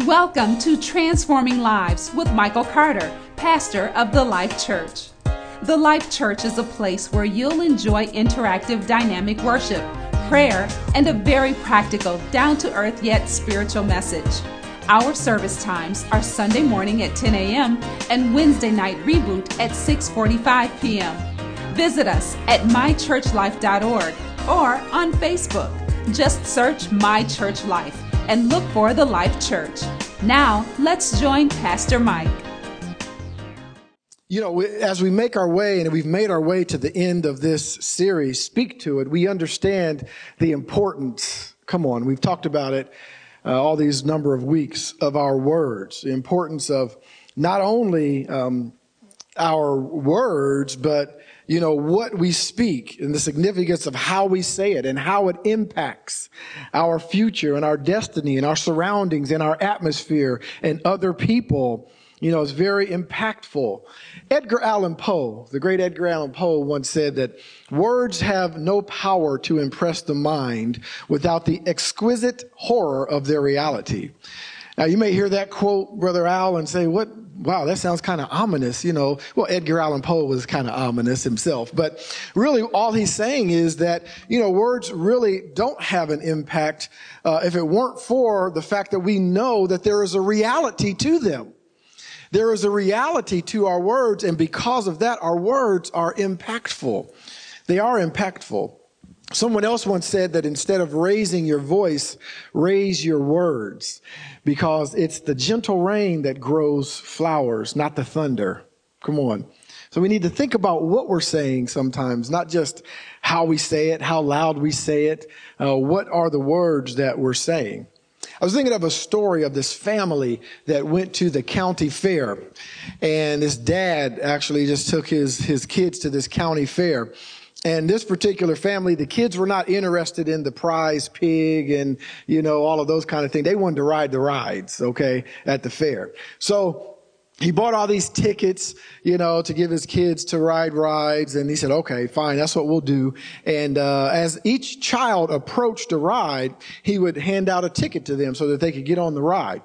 Welcome to Transforming Lives with Michael Carter, pastor of the Life Church. The Life Church is a place where you'll enjoy interactive, dynamic worship, prayer, and a very practical, down to earth yet spiritual message. Our service times are Sunday morning at 10 a.m. and Wednesday night reboot at 6:45 p.m. Visit us at mychurchlife.org or on Facebook. Just search My Church Life and look for the Life Church. Now, let's join Pastor Mike. You know, as we make our way and we've made our way to the end of this series, Speak to It, we understand the importance. Come on, we've talked about it uh, all these number of weeks of our words, the importance of not only um, our words, but you know, what we speak and the significance of how we say it and how it impacts our future and our destiny and our surroundings and our atmosphere and other people, you know, is very impactful. Edgar Allan Poe, the great Edgar Allan Poe once said that words have no power to impress the mind without the exquisite horror of their reality. Now you may hear that quote, Brother Al, and say, what, wow, that sounds kind of ominous, you know. Well, Edgar Allan Poe was kind of ominous himself, but really all he's saying is that, you know, words really don't have an impact uh, if it weren't for the fact that we know that there is a reality to them. There is a reality to our words, and because of that, our words are impactful. They are impactful. Someone else once said that instead of raising your voice, raise your words because it's the gentle rain that grows flowers, not the thunder. Come on. So we need to think about what we're saying sometimes, not just how we say it, how loud we say it. Uh, what are the words that we're saying? I was thinking of a story of this family that went to the county fair. And this dad actually just took his, his kids to this county fair. And this particular family, the kids were not interested in the prize pig and, you know, all of those kind of things. They wanted to ride the rides, okay, at the fair. So he bought all these tickets, you know, to give his kids to ride rides. And he said, okay, fine, that's what we'll do. And, uh, as each child approached a ride, he would hand out a ticket to them so that they could get on the ride.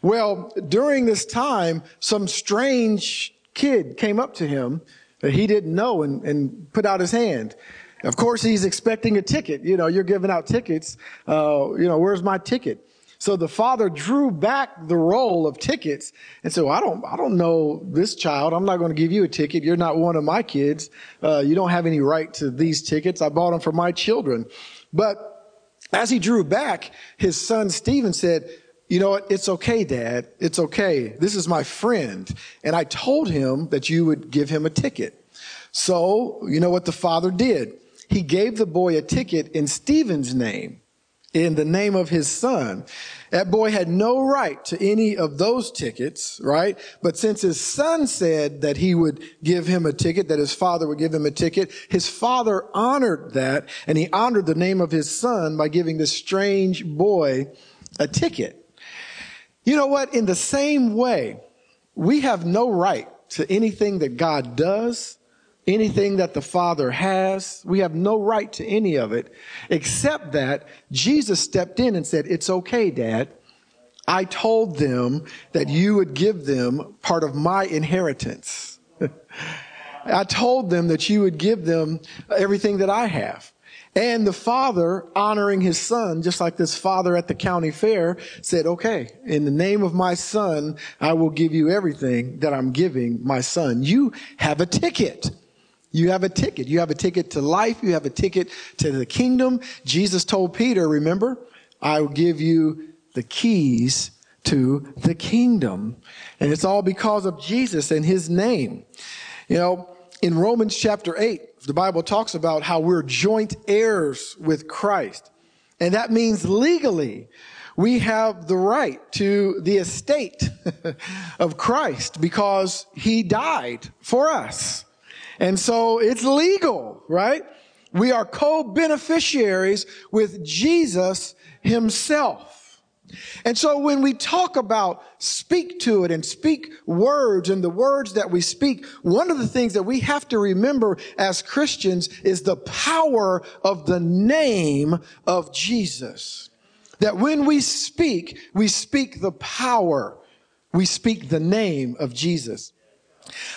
Well, during this time, some strange kid came up to him that he didn't know and, and put out his hand. Of course, he's expecting a ticket. You know, you're giving out tickets. Uh, you know, where's my ticket? So the father drew back the roll of tickets and said, well, I don't, I don't know this child. I'm not going to give you a ticket. You're not one of my kids. Uh, you don't have any right to these tickets. I bought them for my children. But as he drew back, his son Stephen said, you know what? It's okay, dad. It's okay. This is my friend. And I told him that you would give him a ticket. So, you know what the father did? He gave the boy a ticket in Stephen's name, in the name of his son. That boy had no right to any of those tickets, right? But since his son said that he would give him a ticket, that his father would give him a ticket, his father honored that, and he honored the name of his son by giving this strange boy a ticket. You know what? In the same way, we have no right to anything that God does, anything that the Father has. We have no right to any of it, except that Jesus stepped in and said, It's okay, Dad. I told them that you would give them part of my inheritance. I told them that you would give them everything that I have. And the father, honoring his son, just like this father at the county fair, said, okay, in the name of my son, I will give you everything that I'm giving my son. You have a ticket. You have a ticket. You have a ticket to life. You have a ticket to the kingdom. Jesus told Peter, remember, I will give you the keys to the kingdom. And it's all because of Jesus and his name. You know, in Romans chapter 8, the Bible talks about how we're joint heirs with Christ. And that means legally we have the right to the estate of Christ because he died for us. And so it's legal, right? We are co-beneficiaries with Jesus himself. And so when we talk about speak to it and speak words and the words that we speak, one of the things that we have to remember as Christians is the power of the name of Jesus. that when we speak, we speak the power, we speak the name of Jesus.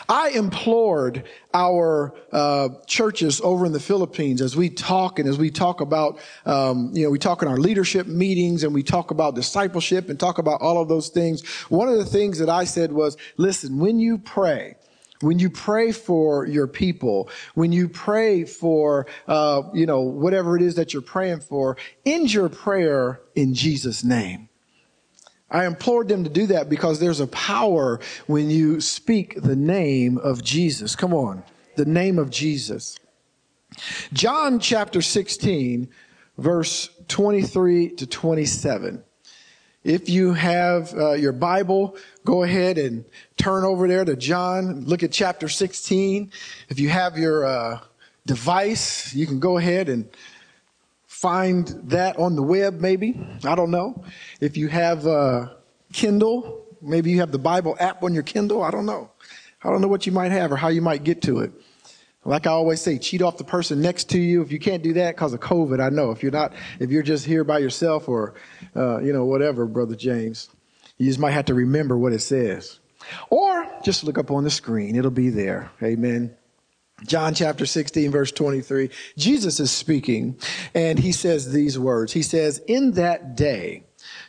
I implored our uh, churches over in the Philippines as we talk and as we talk about, um, you know, we talk in our leadership meetings and we talk about discipleship and talk about all of those things. One of the things that I said was, listen, when you pray, when you pray for your people, when you pray for, uh, you know, whatever it is that you're praying for, end your prayer in Jesus' name. I implored them to do that because there's a power when you speak the name of Jesus. Come on, the name of Jesus. John chapter 16, verse 23 to 27. If you have uh, your Bible, go ahead and turn over there to John. Look at chapter 16. If you have your uh, device, you can go ahead and find that on the web, maybe. I don't know. If you have uh, Kindle, maybe you have the Bible app on your Kindle. I don't know. I don't know what you might have or how you might get to it. Like I always say, cheat off the person next to you. If you can't do that because of COVID, I know. If you're not, if you're just here by yourself or, uh, you know, whatever, Brother James, you just might have to remember what it says. Or just look up on the screen. It'll be there. Amen. John chapter 16, verse 23. Jesus is speaking and he says these words. He says, In that day,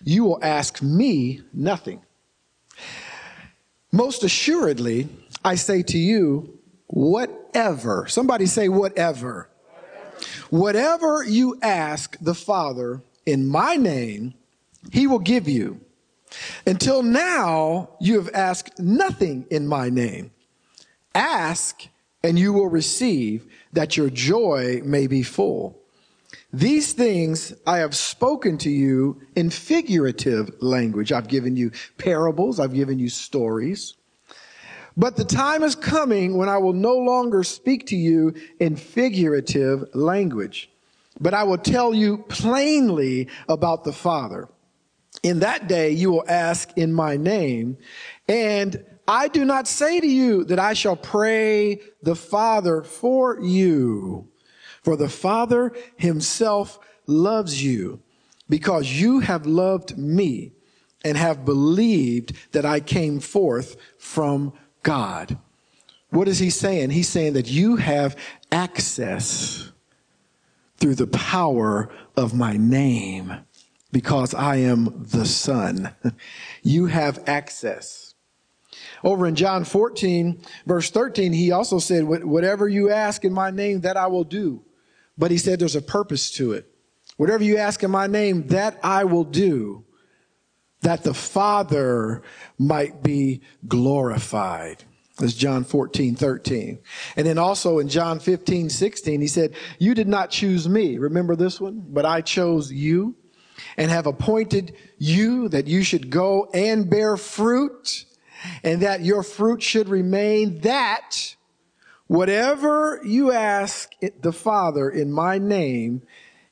you will ask me nothing. Most assuredly, I say to you, whatever. Somebody say, whatever. Whatever you ask the Father in my name, he will give you. Until now, you have asked nothing in my name. Ask and you will receive that your joy may be full. These things I have spoken to you in figurative language. I've given you parables. I've given you stories. But the time is coming when I will no longer speak to you in figurative language, but I will tell you plainly about the Father. In that day you will ask in my name, and I do not say to you that I shall pray the Father for you, for the Father himself loves you because you have loved me and have believed that I came forth from God. What is he saying? He's saying that you have access through the power of my name because I am the Son. You have access. Over in John 14, verse 13, he also said, Whatever you ask in my name, that I will do. But he said there's a purpose to it. Whatever you ask in my name, that I will do, that the Father might be glorified. That's John 14, 13. And then also in John 15, 16, he said, You did not choose me. Remember this one? But I chose you and have appointed you that you should go and bear fruit and that your fruit should remain that whatever you ask the Father in my name,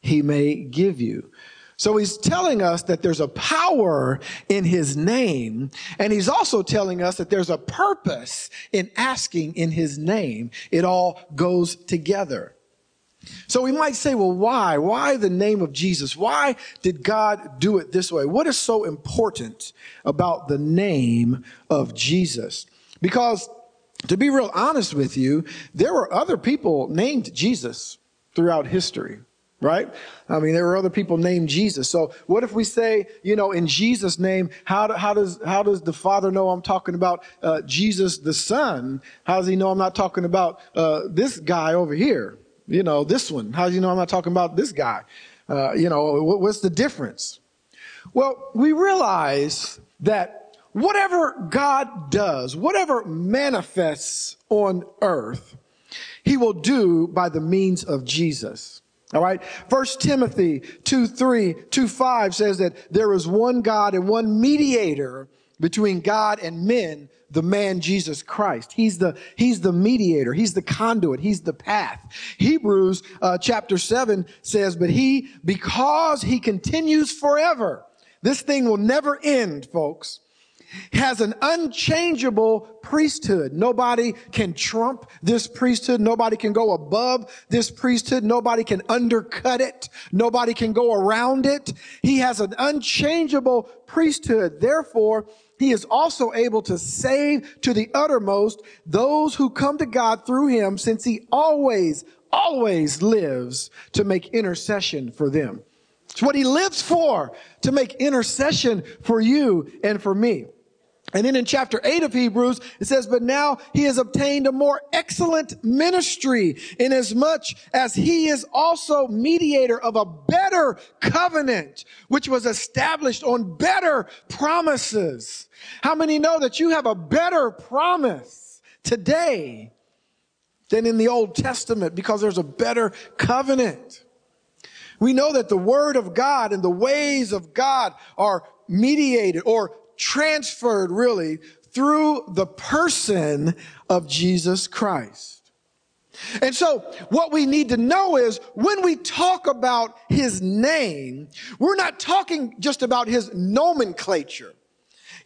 he may give you. So he's telling us that there's a power in his name, and he's also telling us that there's a purpose in asking in his name. It all goes together. So we might say, well, why? Why the name of Jesus? Why did God do it this way? What is so important about the name of Jesus? Because to be real honest with you, there were other people named Jesus throughout history right? I mean, there were other people named Jesus. So what if we say, you know, in Jesus' name, how, do, how does how does the Father know I'm talking about uh, Jesus the Son? How does he know I'm not talking about uh, this guy over here? You know, this one. How do you know I'm not talking about this guy? Uh, you know, what's the difference? Well, we realize that whatever God does, whatever manifests on earth, he will do by the means of Jesus. All right. First Timothy 2, 3, 2, 5 says that there is one God and one mediator between God and men, the man Jesus Christ. He's the, he's the mediator. He's the conduit. He's the path. Hebrews uh, chapter 7 says, but he, because he continues forever, this thing will never end, folks. has an unchangeable priesthood. Nobody can trump this priesthood. Nobody can go above this priesthood. Nobody can undercut it. Nobody can go around it. He has an unchangeable priesthood. Therefore, he is also able to save to the uttermost those who come to God through him since he always, always lives to make intercession for them. It's what he lives for, to make intercession for you and for me. And then in chapter 8 of Hebrews, it says, But now he has obtained a more excellent ministry, inasmuch as he is also mediator of a better covenant, which was established on better promises. How many know that you have a better promise today than in the Old Testament because there's a better covenant? We know that the word of God and the ways of God are mediated or transferred really through the person of Jesus Christ. And so what we need to know is when we talk about his name, we're not talking just about his nomenclature.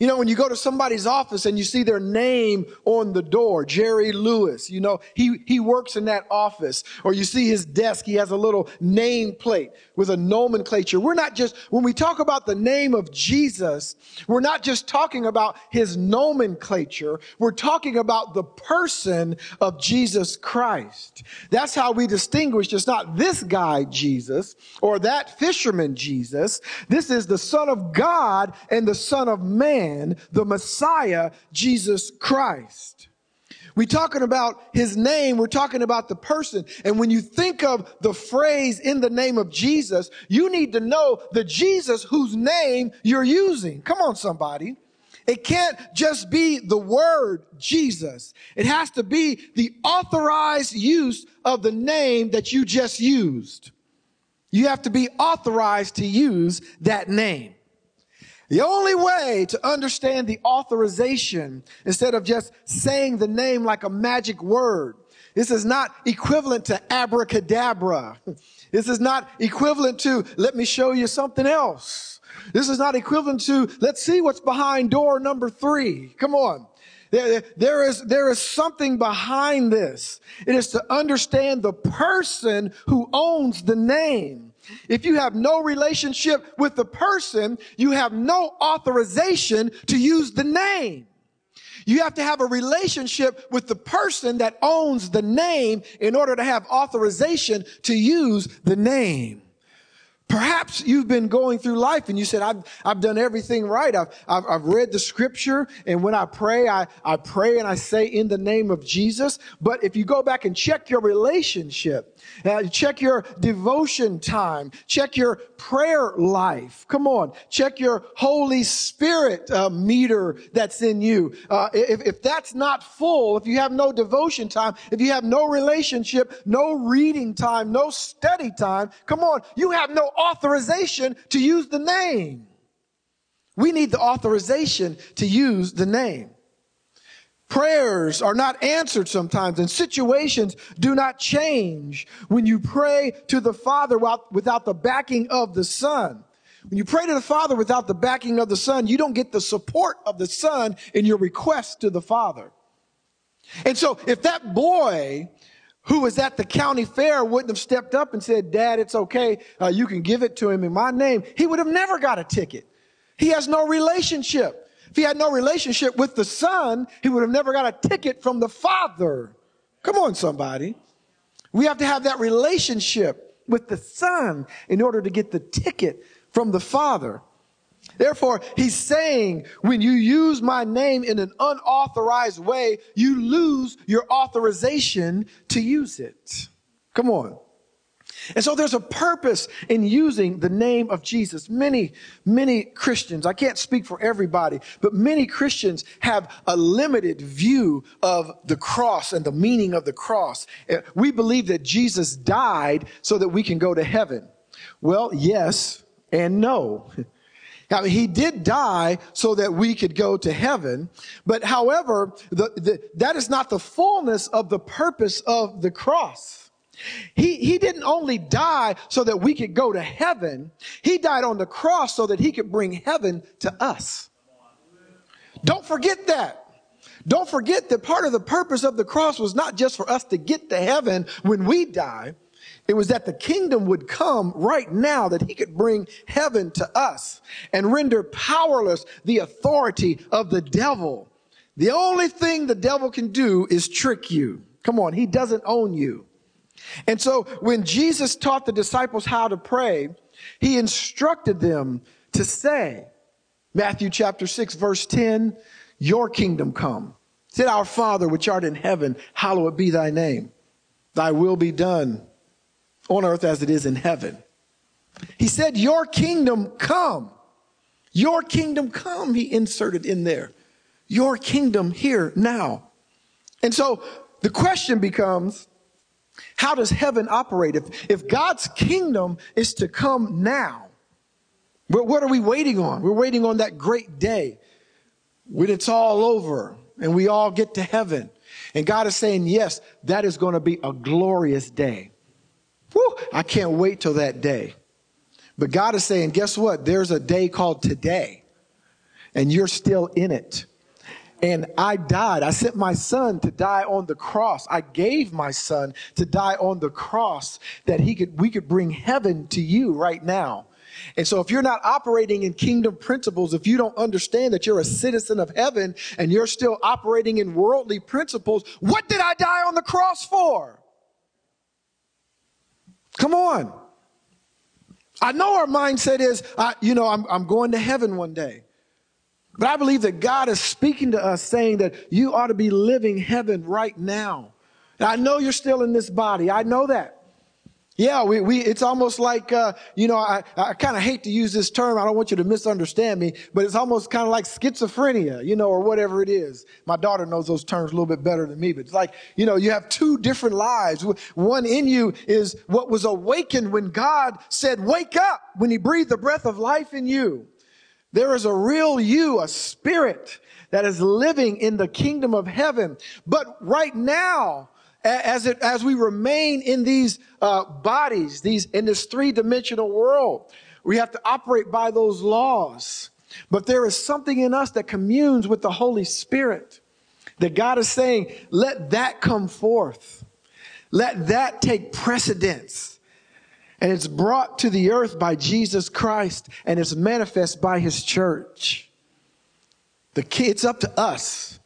You know, when you go to somebody's office and you see their name on the door, Jerry Lewis, you know, he, he works in that office. Or you see his desk, he has a little name plate with a nomenclature. We're not just, when we talk about the name of Jesus, we're not just talking about his nomenclature. We're talking about the person of Jesus Christ. That's how we distinguish It's not this guy, Jesus, or that fisherman, Jesus. This is the Son of God and the Son of Man man, the Messiah, Jesus Christ. We're talking about his name. We're talking about the person. And when you think of the phrase in the name of Jesus, you need to know the Jesus whose name you're using. Come on, somebody. It can't just be the word Jesus. It has to be the authorized use of the name that you just used. You have to be authorized to use that name. The only way to understand the authorization instead of just saying the name like a magic word. This is not equivalent to abracadabra. This is not equivalent to, let me show you something else. This is not equivalent to, let's see what's behind door number three. Come on. There, there is, there is something behind this. It is to understand the person who owns the name. If you have no relationship with the person, you have no authorization to use the name. You have to have a relationship with the person that owns the name in order to have authorization to use the name. Perhaps you've been going through life and you said, I've, I've done everything right. I've, I've, I've, read the scripture. And when I pray, I, I pray and I say in the name of Jesus. But if you go back and check your relationship, uh, check your devotion time, check your prayer life. Come on. Check your Holy Spirit uh, meter that's in you. Uh, if, if that's not full, if you have no devotion time, if you have no relationship, no reading time, no study time, come on. You have no authorization to use the name. We need the authorization to use the name. Prayers are not answered sometimes and situations do not change when you pray to the Father without the backing of the Son. When you pray to the Father without the backing of the Son, you don't get the support of the Son in your request to the Father. And so if that boy who was at the county fair wouldn't have stepped up and said, Dad, it's okay. Uh, you can give it to him in my name. He would have never got a ticket. He has no relationship. If he had no relationship with the son, he would have never got a ticket from the father. Come on, somebody. We have to have that relationship with the son in order to get the ticket from the father. Therefore, he's saying when you use my name in an unauthorized way, you lose your authorization to use it. Come on. And so there's a purpose in using the name of Jesus. Many, many Christians, I can't speak for everybody, but many Christians have a limited view of the cross and the meaning of the cross. Uh, we believe that Jesus died so that we can go to heaven. Well, yes and no. Now, he did die so that we could go to heaven. But however, the, the, that is not the fullness of the purpose of the cross. He, he didn't only die so that we could go to heaven. He died on the cross so that he could bring heaven to us. Don't forget that. Don't forget that part of the purpose of the cross was not just for us to get to heaven when we die. It was that the kingdom would come right now, that he could bring heaven to us and render powerless the authority of the devil. The only thing the devil can do is trick you. Come on, he doesn't own you. And so when Jesus taught the disciples how to pray, he instructed them to say, Matthew chapter 6, verse 10, your kingdom come. Said, Our Father, which art in heaven, hallowed be thy name. Thy will be done on earth as it is in heaven. He said, Your kingdom come. Your kingdom come, he inserted in there. Your kingdom here now. And so the question becomes, how does heaven operate? If, if God's kingdom is to come now, but what are we waiting on? We're waiting on that great day when it's all over and we all get to heaven. And God is saying, yes, that is going to be a glorious day. I can't wait till that day. But God is saying, guess what? There's a day called today, and you're still in it. And I died. I sent my son to die on the cross. I gave my son to die on the cross that he could, we could bring heaven to you right now. And so if you're not operating in kingdom principles, if you don't understand that you're a citizen of heaven and you're still operating in worldly principles, what did I die on the cross for? Come on. I know our mindset is, uh, you know, I'm, I'm going to heaven one day. But I believe that God is speaking to us saying that you ought to be living heaven right now. And I know you're still in this body. I know that. Yeah, we, we, it's almost like, uh, you know, I, I kind of hate to use this term. I don't want you to misunderstand me, but it's almost kind of like schizophrenia, you know, or whatever it is. My daughter knows those terms a little bit better than me, but it's like, you know, you have two different lives. One in you is what was awakened when God said, wake up, when he breathed the breath of life in you. There is a real you, a spirit that is living in the kingdom of heaven. But right now, as it, as we remain in these uh, bodies, these in this three dimensional world, we have to operate by those laws. But there is something in us that communes with the Holy Spirit that God is saying, let that come forth. Let that take precedence. And it's brought to the earth by Jesus Christ and it's manifest by his church. The key, it's up to us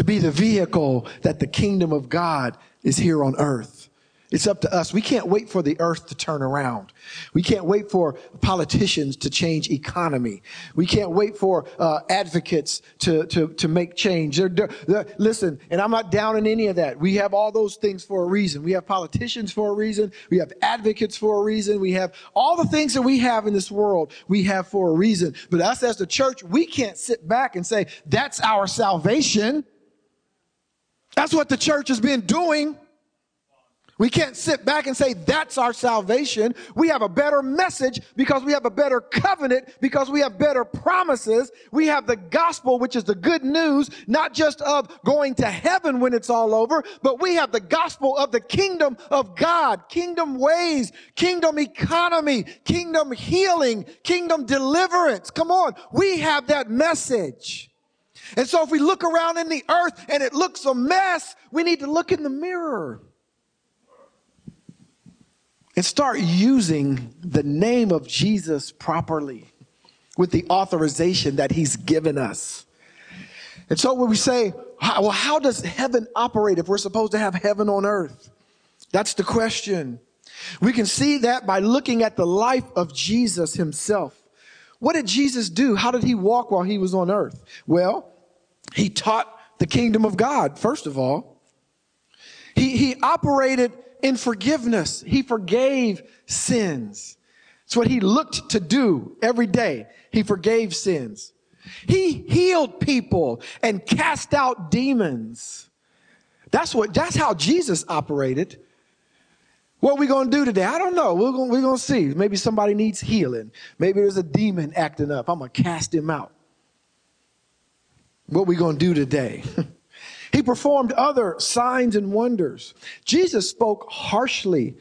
to be the vehicle that the kingdom of God is here on earth. It's up to us. We can't wait for the earth to turn around. We can't wait for politicians to change economy. We can't wait for uh, advocates to, to, to make change. They're, they're, listen, and I'm not down in any of that. We have all those things for a reason. We have politicians for a reason. We have advocates for a reason. We have all the things that we have in this world, we have for a reason. But us as the church, we can't sit back and say, that's our salvation. That's what the church has been doing. We can't sit back and say that's our salvation. We have a better message because we have a better covenant, because we have better promises. We have the gospel, which is the good news, not just of going to heaven when it's all over, but we have the gospel of the kingdom of God, kingdom ways, kingdom economy, kingdom healing, kingdom deliverance. Come on. We have that message. And so if we look around in the earth and it looks a mess, we need to look in the mirror and start using the name of Jesus properly with the authorization that he's given us. And so when we say, well, how does heaven operate if we're supposed to have heaven on earth? That's the question. We can see that by looking at the life of Jesus himself. What did Jesus do? How did he walk while he was on earth? Well, he taught the kingdom of God, first of all. He, he operated in forgiveness. He forgave sins. It's what he looked to do every day. He forgave sins. He healed people and cast out demons. That's what, that's how Jesus operated. What are we going to do today? I don't know. We're going, we're going to see. Maybe somebody needs healing. Maybe there's a demon acting up. I'm going to cast him out. What we going to do today? He performed other signs and wonders. Jesus spoke harshly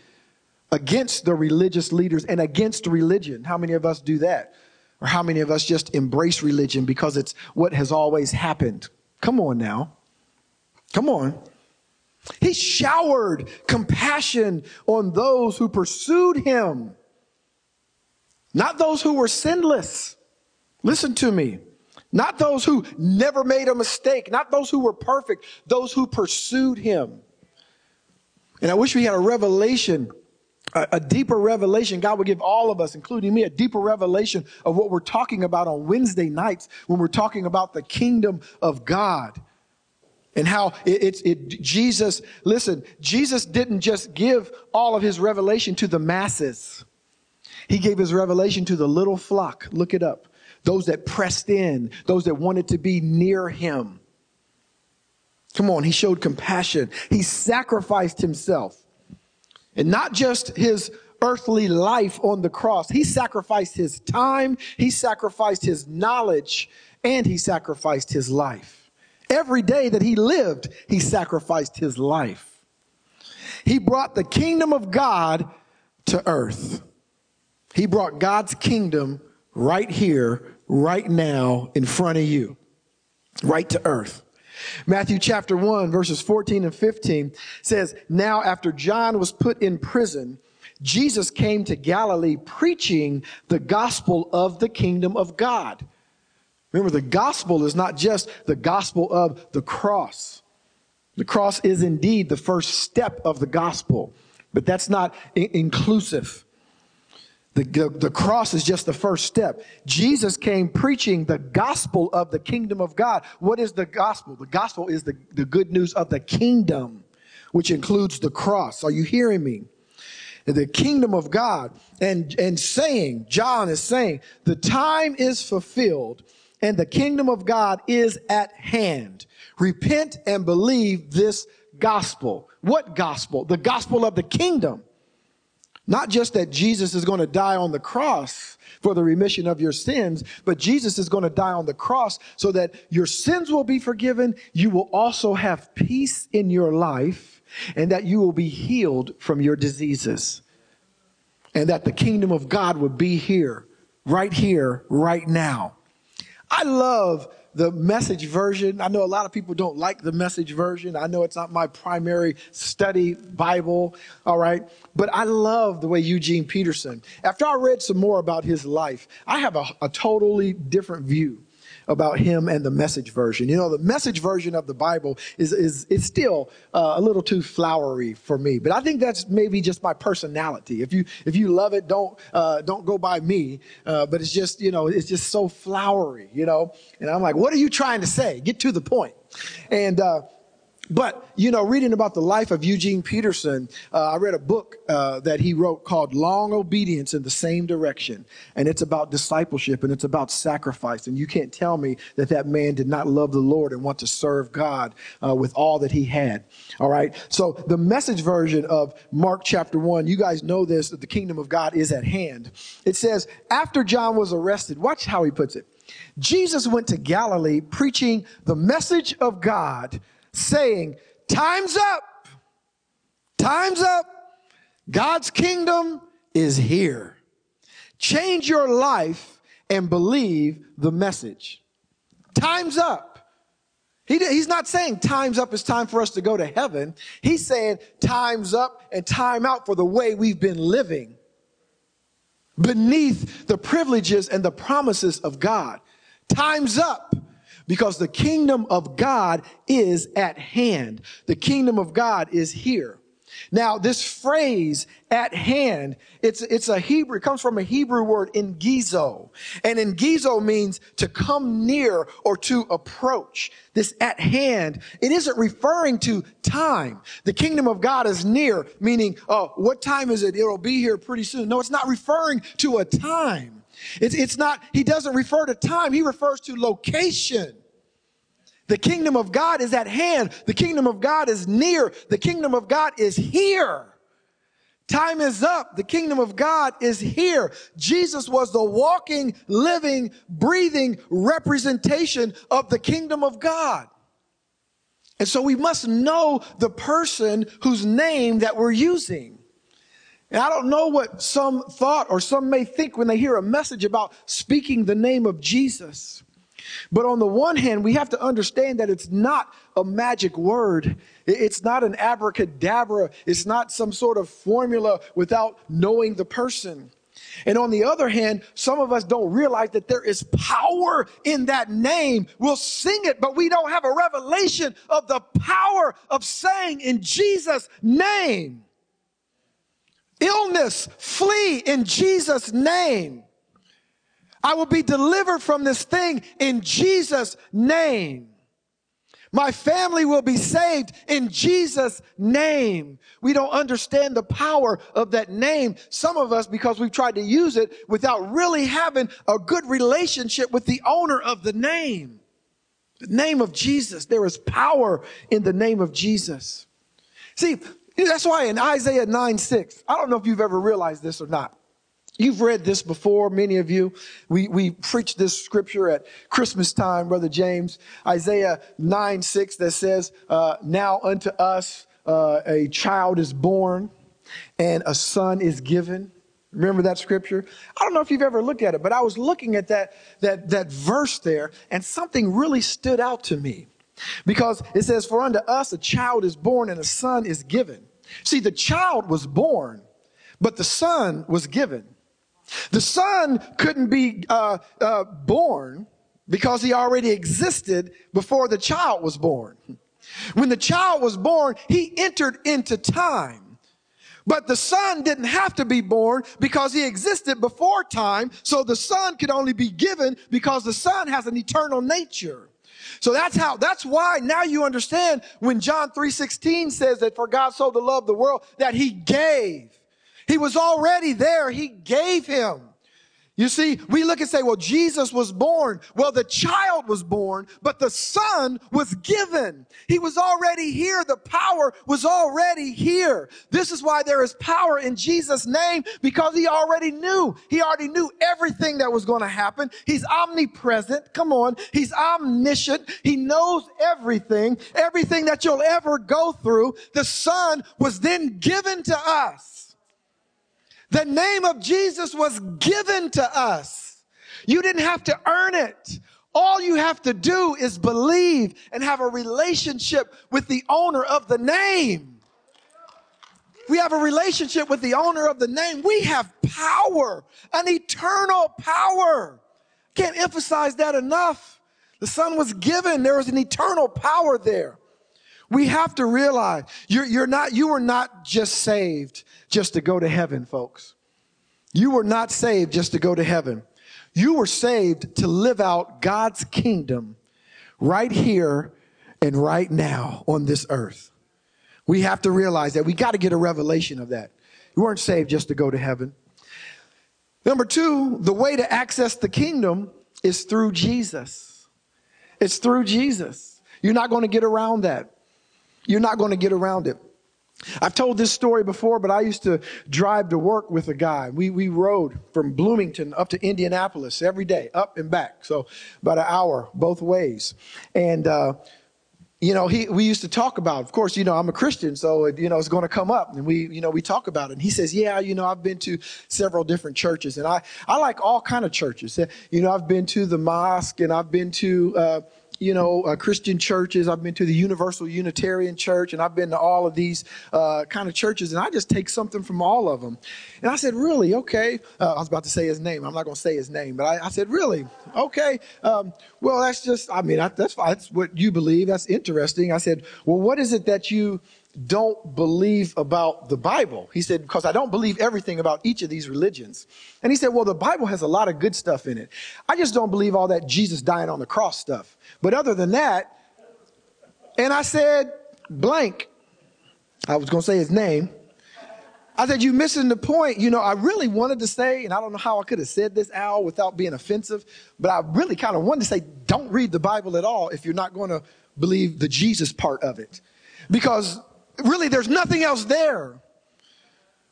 against the religious leaders and against religion. How many of us do that? Or how many of us just embrace religion because it's what has always happened? Come on now. Come on. He showered compassion on those who pursued him, not those who were sinless. Listen to me. Not those who never made a mistake, not those who were perfect, those who pursued him. And I wish we had a revelation, a, a, deeper revelation. God would give all of us, including me, a deeper revelation of what we're talking about on Wednesday nights when we're talking about the kingdom of God and how it's it, it, Jesus, listen, Jesus didn't just give all of his revelation to the masses. He gave his revelation to the little flock. Look it up. Those that pressed in, those that wanted to be near him. Come on, he showed compassion. He sacrificed himself. And not just his earthly life on the cross, he sacrificed his time, he sacrificed his knowledge, and he sacrificed his life. Every day that he lived, he sacrificed his life. He brought the kingdom of God to earth. He brought God's kingdom right here, right now, in front of you, right to earth. Matthew chapter 1, verses 14 and 15 says, Now after John was put in prison, Jesus came to Galilee preaching the gospel of the kingdom of God. Remember, the gospel is not just the gospel of the cross. The cross is indeed the first step of the gospel, but that's not I- inclusive. The, the, the, cross is just the first step. Jesus came preaching the gospel of the kingdom of God. What is the gospel? The gospel is the, the good news of the kingdom, which includes the cross. Are you hearing me? The kingdom of God. And, and saying, John is saying, the time is fulfilled and the kingdom of God is at hand. Repent and believe this gospel. What gospel? The gospel of the kingdom. Not just that Jesus is going to die on the cross for the remission of your sins, but Jesus is going to die on the cross so that your sins will be forgiven. You will also have peace in your life and that you will be healed from your diseases. And that the kingdom of God would be here, right here, right now. I love the message version. I know a lot of people don't like the message version. I know it's not my primary study Bible, all right? But I love the way Eugene Peterson, after I read some more about his life, I have a, a totally different view about him and the message version. You know, the message version of the Bible is, is, is still uh, a little too flowery for me, but I think that's maybe just my personality. If you, if you love it, don't, uh, don't go by me. Uh, but it's just, you know, it's just so flowery, you know? And I'm like, what are you trying to say? Get to the point. And, uh, but, you know, reading about the life of Eugene Peterson, uh, I read a book uh, that he wrote called Long Obedience in the Same Direction. And it's about discipleship and it's about sacrifice. And you can't tell me that that man did not love the Lord and want to serve God uh, with all that he had. All right. So the message version of Mark chapter 1, you guys know this, that the kingdom of God is at hand. It says, after John was arrested, watch how he puts it. Jesus went to Galilee preaching the message of God saying, Time's up. Time's up. God's kingdom is here. Change your life and believe the message. Time's up. He, he's not saying time's up, it's time for us to go to heaven. He's saying time's up and time out for the way we've been living beneath the privileges and the promises of God. Time's up because the kingdom of God is at hand. The kingdom of God is here. Now, this phrase at hand, it's, it's a Hebrew, it comes from a Hebrew word engizo. And engizo means to come near or to approach. This at hand, it isn't referring to time. The kingdom of God is near, meaning, oh, what time is it? It'll be here pretty soon. No, it's not referring to a time. It's, it's not, he doesn't refer to time, he refers to location. The kingdom of God is at hand. The kingdom of God is near. The kingdom of God is here. Time is up. The kingdom of God is here. Jesus was the walking, living, breathing representation of the kingdom of God. And so we must know the person whose name that we're using. And I don't know what some thought or some may think when they hear a message about speaking the name of Jesus. But on the one hand, we have to understand that it's not a magic word. It's not an abracadabra. It's not some sort of formula without knowing the person. And on the other hand, some of us don't realize that there is power in that name. We'll sing it, but we don't have a revelation of the power of saying in Jesus' name. Illness, flee in Jesus' name. I will be delivered from this thing in Jesus' name. My family will be saved in Jesus' name. We don't understand the power of that name. Some of us, because we've tried to use it without really having a good relationship with the owner of the name. The name of Jesus. There is power in the name of Jesus. See, that's why in Isaiah 9 6, I don't know if you've ever realized this or not. You've read this before, many of you. We, we preached this scripture at Christmas time, Brother James. Isaiah 9, 6 that says, uh, Now unto us uh, a child is born and a son is given. Remember that scripture? I don't know if you've ever looked at it, but I was looking at that, that, that verse there and something really stood out to me. Because it says, For unto us a child is born and a son is given. See, the child was born, but the son was given. The son couldn't be uh, uh, born because he already existed before the child was born. When the child was born, he entered into time. But the son didn't have to be born because he existed before time. So the son could only be given because the son has an eternal nature. So that's how, that's why now you understand when John 3.16 says that for God so to love the world that he gave. He was already there. He gave him. You see, we look and say, well, Jesus was born. Well, the child was born, but the son was given. He was already here. The power was already here. This is why there is power in Jesus' name because he already knew. He already knew everything that was going to happen. He's omnipresent. Come on. He's omniscient. He knows everything, everything that you'll ever go through. The son was then given to us. The name of Jesus was given to us. You didn't have to earn it. All you have to do is believe and have a relationship with the owner of the name. We have a relationship with the owner of the name. We have power, an eternal power. Can't emphasize that enough. The Son was given. There was an eternal power there. We have to realize you're, you're not, you were not just saved just to go to heaven, folks. You were not saved just to go to heaven. You were saved to live out God's kingdom right here and right now on this earth. We have to realize that we got to get a revelation of that. You weren't saved just to go to heaven. Number two, the way to access the kingdom is through Jesus. It's through Jesus. You're not going to get around that. You're not going to get around it. I've told this story before, but I used to drive to work with a guy. We, we rode from Bloomington up to Indianapolis every day, up and back. So about an hour both ways. And, uh, you know, he, we used to talk about, of course, you know, I'm a Christian, so, it, you know, it's going to come up and we, you know, we talk about it. And he says, yeah, you know, I've been to several different churches and I, I like all kind of churches. You know, I've been to the mosque and I've been to, uh, you know, uh, Christian churches. I've been to the Universal Unitarian Church, and I've been to all of these uh, kind of churches, and I just take something from all of them. And I said, really? Okay. Uh, I was about to say his name. I'm not going to say his name, but I, I said, really? Okay. Um, well, that's just, I mean, I, that's, that's what you believe. That's interesting. I said, well, what is it that you don't believe about the Bible. He said, because I don't believe everything about each of these religions. And he said, well, the Bible has a lot of good stuff in it. I just don't believe all that Jesus dying on the cross stuff. But other than that, and I said, blank. I was going to say his name. I said, You're missing the point. You know, I really wanted to say, and I don't know how I could have said this, Al, without being offensive, but I really kind of wanted to say, don't read the Bible at all if you're not going to believe the Jesus part of it. Because really there's nothing else there.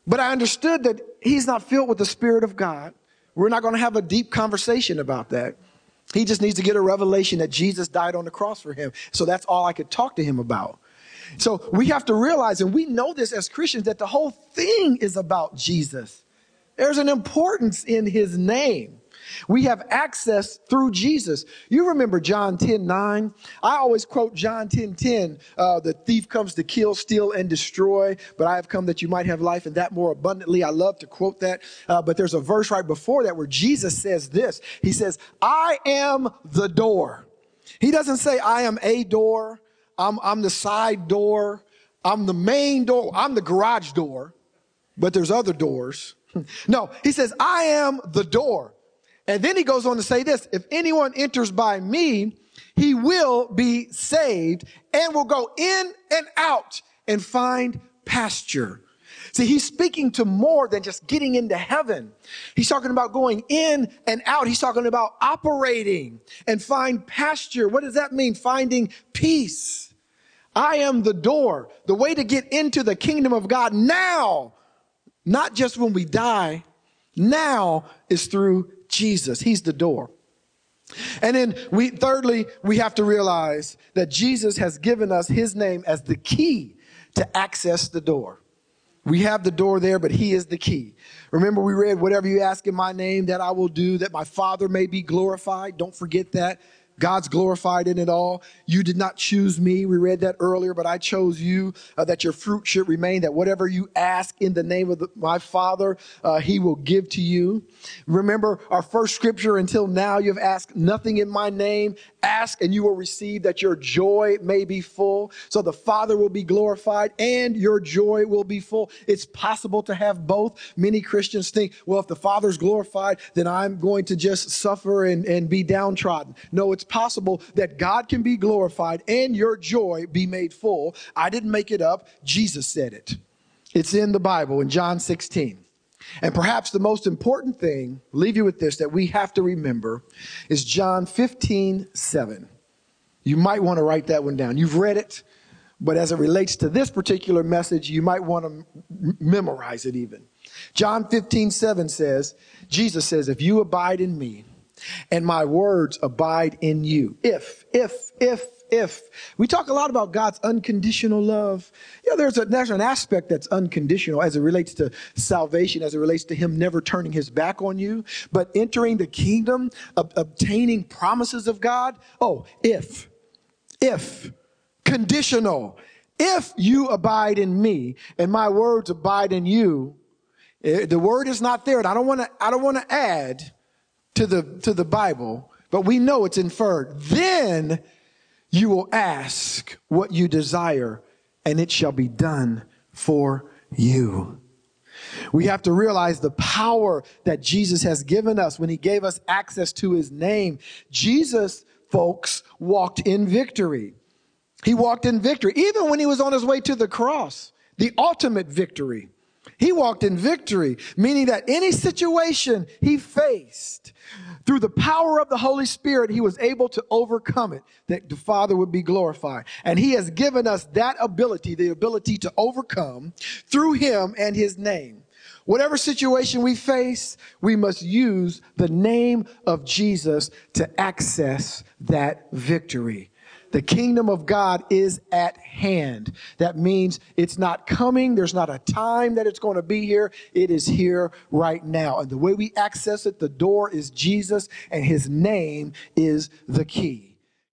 But I understood that he's not filled with the Spirit of God. We're not going to have a deep conversation about that. He just needs to get a revelation that Jesus died on the cross for him. So that's all I could talk to him about. So we have to realize, and we know this as Christians, that the whole thing is about Jesus. There's an importance in his name. We have access through Jesus. You remember John 10 9? I always quote John 10 10. Uh, the thief comes to kill, steal, and destroy, but I have come that you might have life and that more abundantly. I love to quote that. Uh, but there's a verse right before that where Jesus says this He says, I am the door. He doesn't say, I am a door, I'm, I'm the side door, I'm the main door, I'm the garage door, but there's other doors. no, he says, I am the door. And then he goes on to say this if anyone enters by me, he will be saved and will go in and out and find pasture. See, he's speaking to more than just getting into heaven. He's talking about going in and out. He's talking about operating and find pasture. What does that mean? Finding peace. I am the door, the way to get into the kingdom of God now, not just when we die, now is through Jesus. He's the door. And then we, thirdly, we have to realize that Jesus has given us his name as the key to access the door. We have the door there, but he is the key. Remember, we read, whatever you ask in my name, that I will do, that my Father may be glorified. Don't forget that. God's glorified in it all. You did not choose me. We read that earlier, but I chose you uh, that your fruit should remain, that whatever you ask in the name of the, my Father, uh, he will give to you. Remember our first scripture until now, you've asked nothing in my name. Ask and you will receive that your joy may be full. So the Father will be glorified and your joy will be full. It's possible to have both. Many Christians think, well, if the Father's glorified, then I'm going to just suffer and, and be downtrodden. No, it's possible that God can be glorified and your joy be made full. I didn't make it up. Jesus said it. It's in the Bible in John 16. And perhaps the most important thing, leave you with this, that we have to remember is John 15, 7. You might want to write that one down. You've read it, but as it relates to this particular message, you might want to memorize it even. John 15, 7 says, Jesus says, If you abide in me and my words abide in you. If, if, if, if. We talk a lot about God's unconditional love. Yeah, there's, a, there's an aspect that's unconditional as it relates to salvation, as it relates to Him never turning His back on you. But entering the kingdom, ob- obtaining promises of God, oh, if, if, conditional. If you abide in me and my words abide in you, eh, the word is not there. And I don't want to, I don't want to add, to the, to the Bible, but we know it's inferred. Then you will ask what you desire and it shall be done for you. We have to realize the power that Jesus has given us when he gave us access to his name. Jesus, folks, walked in victory. He walked in victory, even when he was on his way to the cross, the ultimate victory. He walked in victory, meaning that any situation he faced, through the power of the Holy Spirit, he was able to overcome it, that the Father would be glorified. And he has given us that ability, the ability to overcome through him and his name. Whatever situation we face, we must use the name of Jesus to access that victory. The kingdom of God is at hand. That means it's not coming. There's not a time that it's going to be here. It is here right now. And the way we access it, the door is Jesus and his name is the key.